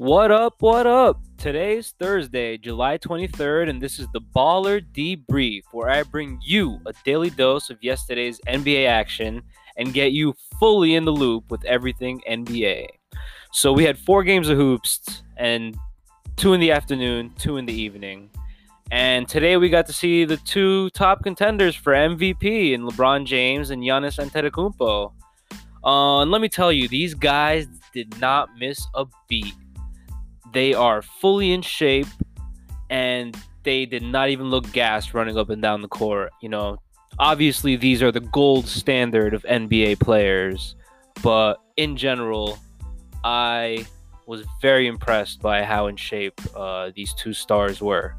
What up? What up? Today's Thursday, July 23rd, and this is the Baller Debrief, where I bring you a daily dose of yesterday's NBA action and get you fully in the loop with everything NBA. So we had four games of hoops, and two in the afternoon, two in the evening. And today we got to see the two top contenders for MVP in LeBron James and Giannis Antetokounmpo. Uh, and let me tell you, these guys did not miss a beat they are fully in shape and they did not even look gassed running up and down the court. You know, obviously these are the gold standard of NBA players, but in general, I was very impressed by how in shape uh, these two stars were.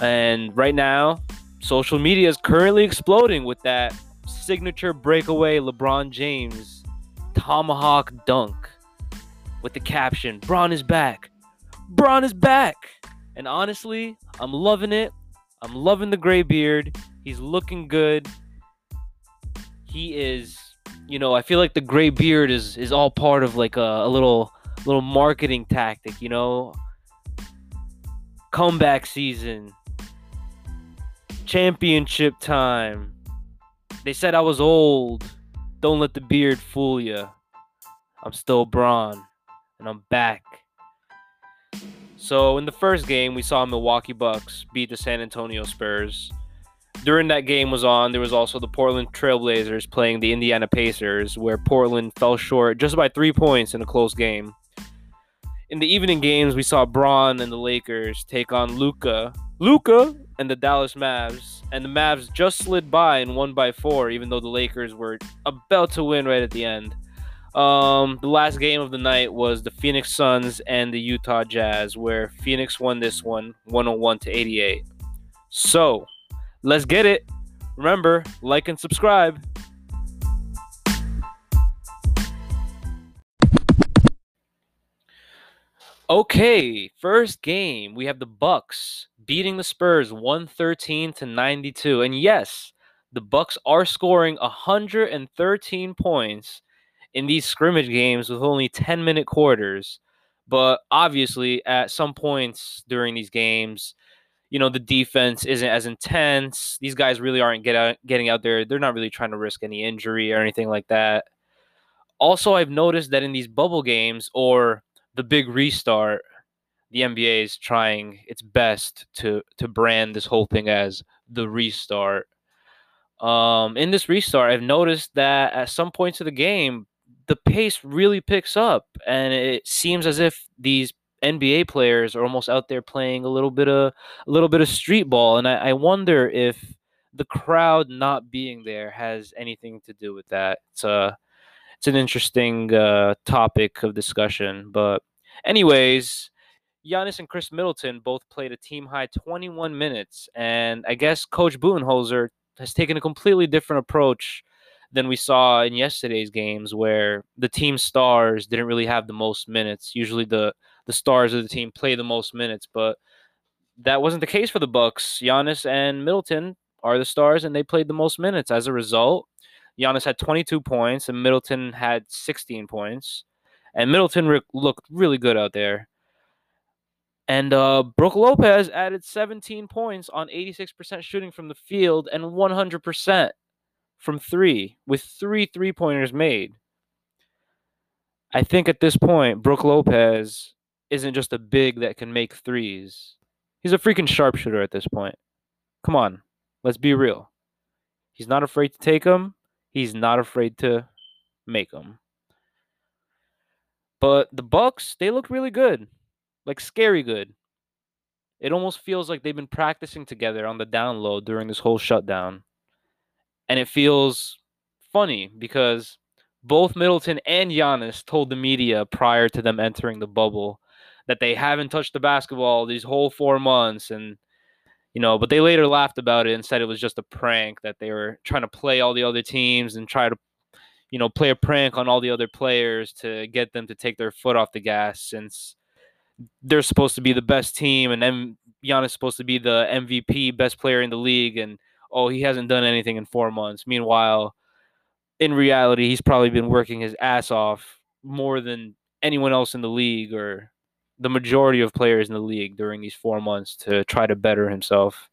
And right now, social media is currently exploding with that signature breakaway LeBron James tomahawk dunk with the caption Bron is back. Bron is back. And honestly, I'm loving it. I'm loving the gray beard. He's looking good. He is, you know, I feel like the gray beard is is all part of like a, a little little marketing tactic, you know. Comeback season. Championship time. They said I was old. Don't let the beard fool you. I'm still Bron, and I'm back. So in the first game, we saw Milwaukee Bucks beat the San Antonio Spurs. During that game was on, there was also the Portland Trailblazers playing the Indiana Pacers, where Portland fell short just by three points in a close game. In the evening games, we saw Bron and the Lakers take on Luka, Luka and the Dallas Mavs, and the Mavs just slid by and won by four, even though the Lakers were about to win right at the end. Um, the last game of the night was the Phoenix Suns and the Utah Jazz, where Phoenix won this one 101 to 88. So, let's get it. Remember, like and subscribe. Okay, first game, we have the Bucks beating the Spurs 113 to 92. And yes, the Bucks are scoring 113 points in these scrimmage games with only 10 minute quarters. But obviously, at some points during these games, you know, the defense isn't as intense. These guys really aren't get out, getting out there. They're not really trying to risk any injury or anything like that. Also, I've noticed that in these bubble games or the big restart, the NBA is trying its best to to brand this whole thing as the restart. Um, in this restart, I've noticed that at some points of the game, the pace really picks up, and it seems as if these NBA players are almost out there playing a little bit of a little bit of street ball, and I, I wonder if the crowd not being there has anything to do with that. It's a it's an interesting uh, topic of discussion, but anyways, Giannis and Khris Middleton both played a team high 21 minutes, and I guess Coach Budenholzer has taken a completely different approach than we saw in yesterday's games where the team stars didn't really have the most minutes. Usually the the stars of the team play the most minutes, but that wasn't the case for the Bucks. Giannis and Middleton are the stars and they played the most minutes. As a result, Giannis had 22 points and Middleton had 16 points. And Middleton re- looked really good out there. And uh, Brook Lopez added 17 points on 86% shooting from the field and 100% from three with three three pointers made. I think at this point, Brook Lopez isn't just a big that can make threes. He's a freaking sharpshooter at this point. Come on, let's be real. He's not afraid to take them. He's not afraid to make them. But the Bucks, they look really good, like scary good. It almost feels like they've been practicing together on the download during this whole shutdown. And it feels funny because both Middleton and Giannis told the media prior to them entering the bubble that they haven't touched the basketball these whole four months and you know but they later laughed about it and said it was just a prank that they were trying to play all the other teams and try to you know play a prank on all the other players to get them to take their foot off the gas since they're supposed to be the best team and then Giannis is supposed to be the MVP best player in the league and oh, he hasn't done anything in four months. Meanwhile, in reality, he's probably been working his ass off more than anyone else in the league or the majority of players in the league during these four months to try to better himself.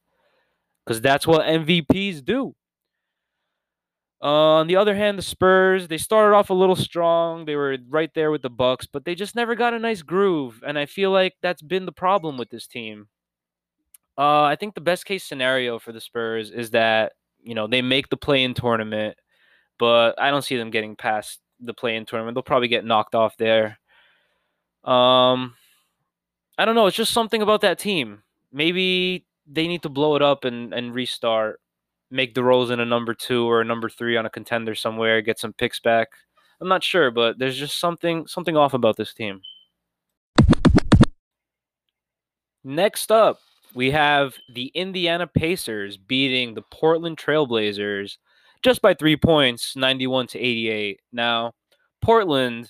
Because that's what MVPs do. Uh, on the other hand, the Spurs, they started off a little strong. They were right there with the Bucks, but they just never got a nice groove. And I feel like that's been the problem with this team. Uh, I think the best case scenario for the Spurs is that, you know, they make the play in tournament, but I don't see them getting past the play in tournament. They'll probably get knocked off there. Um, I don't know. It's just something about that team. Maybe they need to blow it up and, and restart make DeRozan a number two or a number three on a contender somewhere, get some picks back. I'm not sure, but there's just something something off about this team. Next up, we have the Indiana Pacers beating the Portland Trailblazers just by three points, 91 to 88. Now, Portland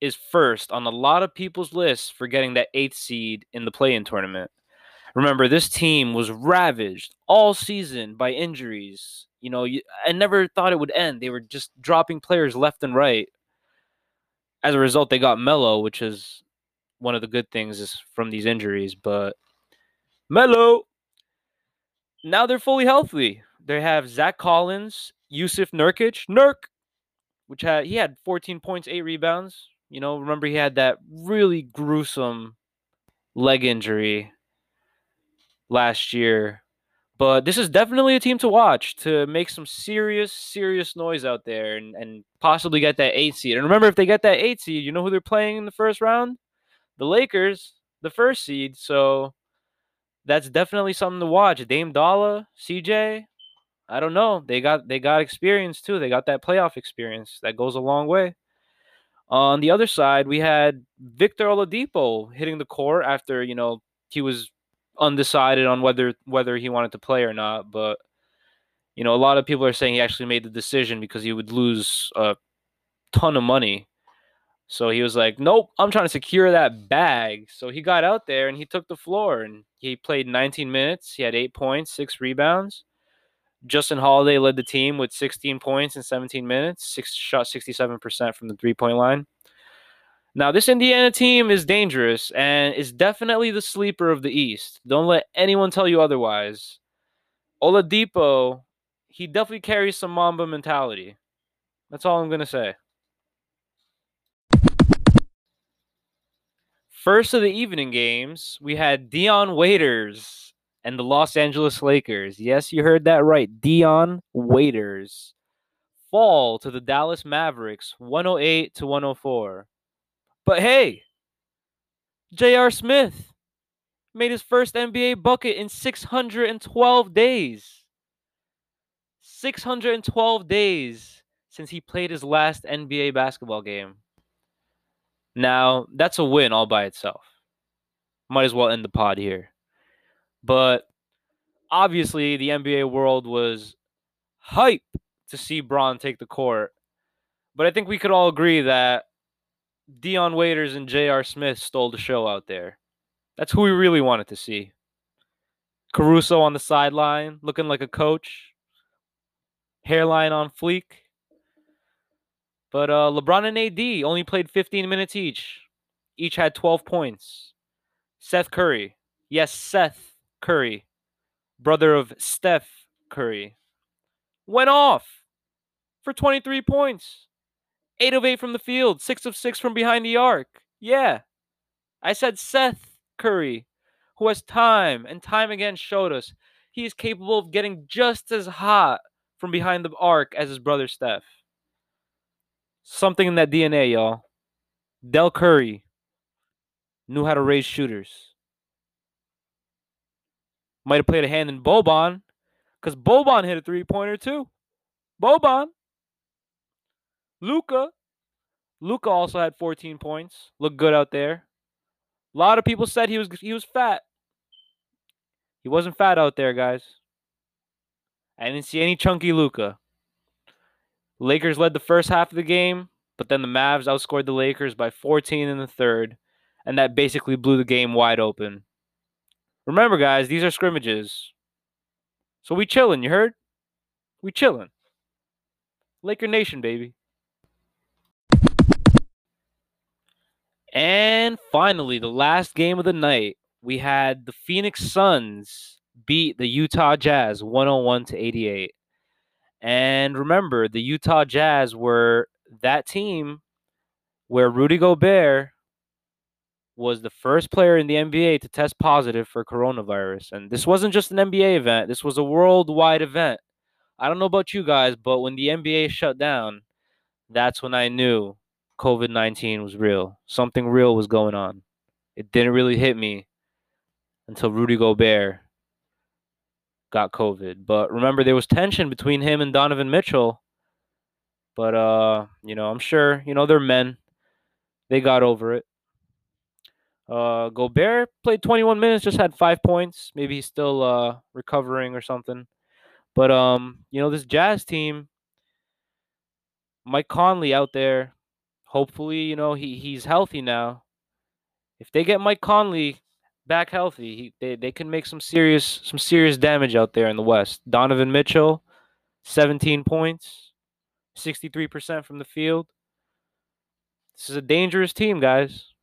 is first on a lot of people's lists for getting that eighth seed in the play in tournament. Remember, this team was ravaged all season by injuries. You know, I never thought it would end. They were just dropping players left and right. As a result, they got Melo, which is one of the good things is from these injuries. But Melo, now they're fully healthy. They have Zach Collins, Jusuf Nurkic, Nurk, which had he had 14 points, eight rebounds. You know, remember he had that really gruesome leg injury last year. But this is definitely a team to watch to make some serious, serious noise out there and, and possibly get that eight seed. And remember, if they get that eight seed, you know who they're playing in the first round? The Lakers, the first seed. So that's definitely something to watch. Dame Dolla, CJ, I don't know. They got they got experience too. They got that playoff experience. That goes a long way. On the other side, we had Victor Oladipo hitting the court after, you know, he was undecided on whether whether he wanted to play or not. But you know, a lot of people are saying he actually made the decision because he would lose a ton of money. So he was like, "Nope, I'm trying to secure that bag." So he got out there and he took the floor and he played 19 minutes. He had eight points, six rebounds. Justin Holiday led the team with 16 points in 17 minutes. Six shot 67% from the three point line. Now, this Indiana team is dangerous and is definitely the sleeper of the East. Don't let anyone tell you otherwise. Oladipo, he definitely carries some Mamba mentality. That's all I'm going to say. First of the evening games, we had Dion Waiters and the Los Angeles Lakers. Yes, you heard that right. Dion Waiters fall to the Dallas Mavericks 108 to 104. But hey, J.R. Smith made his first NBA bucket in 612 days. 612 days since he played his last NBA basketball game. Now, that's a win all by itself. Might as well end the pod here. But obviously, the NBA world was hype to see Bron take the court. But I think we could all agree that Dion Waiters and J.R. Smith stole the show out there. That's who we really wanted to see. Caruso on the sideline, looking like a coach. Hairline on fleek. But uh, LeBron and AD only played 15 minutes each. Each had 12 points. Seth Curry. Yes, Seth Curry. Brother of Steph Curry. Went off for 23 points. Eight of eight from the field, six of six from behind the arc. Yeah. I said Seth Curry, who has time and time again showed us he is capable of getting just as hot from behind the arc as his brother Steph. Something in that DNA, y'all. Del Curry knew how to raise shooters. Might have played a hand in Boban, because Boban hit a three pointer too. Boban. Luka. Luka also had 14 points. Looked good out there. A lot of people said he was he was fat. He wasn't fat out there, guys. I didn't see any chunky Luka. Lakers led the first half of the game, but then the Mavs outscored the Lakers by 14 in the third, and that basically blew the game wide open. Remember, guys, these are scrimmages. So we chilling, you heard? We chilling. Laker Nation, baby. And finally, the last game of the night, we had the Phoenix Suns beat the Utah Jazz 101 to 88. And remember, the Utah Jazz were that team where Rudy Gobert was the first player in the NBA to test positive for coronavirus. And this wasn't just an NBA event, this was a worldwide event. I don't know about you guys, but when the NBA shut down, that's when I knew COVID 19 was real. Something real was going on. It didn't really hit me until Rudy Gobert got COVID. But remember, there was tension between him and Donovan Mitchell. But, uh, you know, I'm sure, you know, they're men. They got over it. Uh, Gobert played 21 minutes, just had five points. Maybe he's still uh, recovering or something. But um, you know, this Jazz team, Mike Conley out there. Hopefully, you know he he's healthy now. If they get Mike Conley back healthy, he, they they can make some serious some serious damage out there in the West. Donovan Mitchell, 17 points, 63% from the field. This is a dangerous team, guys.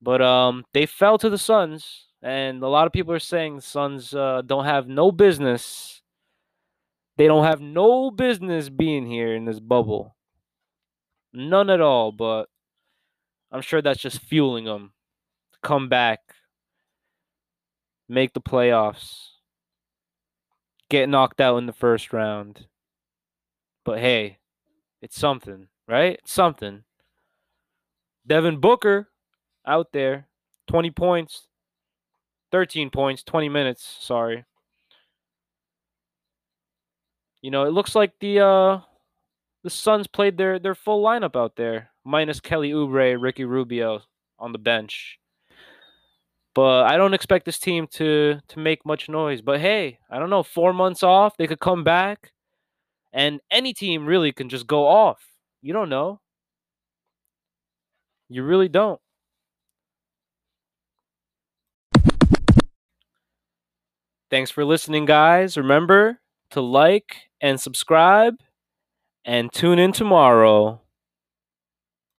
But um, they fell to the Suns, and a lot of people are saying the Suns uh, don't have no business. They don't have no business being here in this bubble. None at all. But I'm sure that's just fueling them to come back, make the playoffs, get knocked out in the first round. But hey, it's something, right? It's something. Devin Booker out there. 20 points, 13 points, 20 minutes, sorry. You know, it looks like the uh the Suns played their their full lineup out there, minus Kelly Oubre, Ricky Rubio on the bench. But I don't expect this team to to make much noise. But hey, I don't know, 4 months off, they could come back and any team really can just go off. You don't know. You really don't. Thanks for listening, guys. Remember to like and subscribe and tune in tomorrow.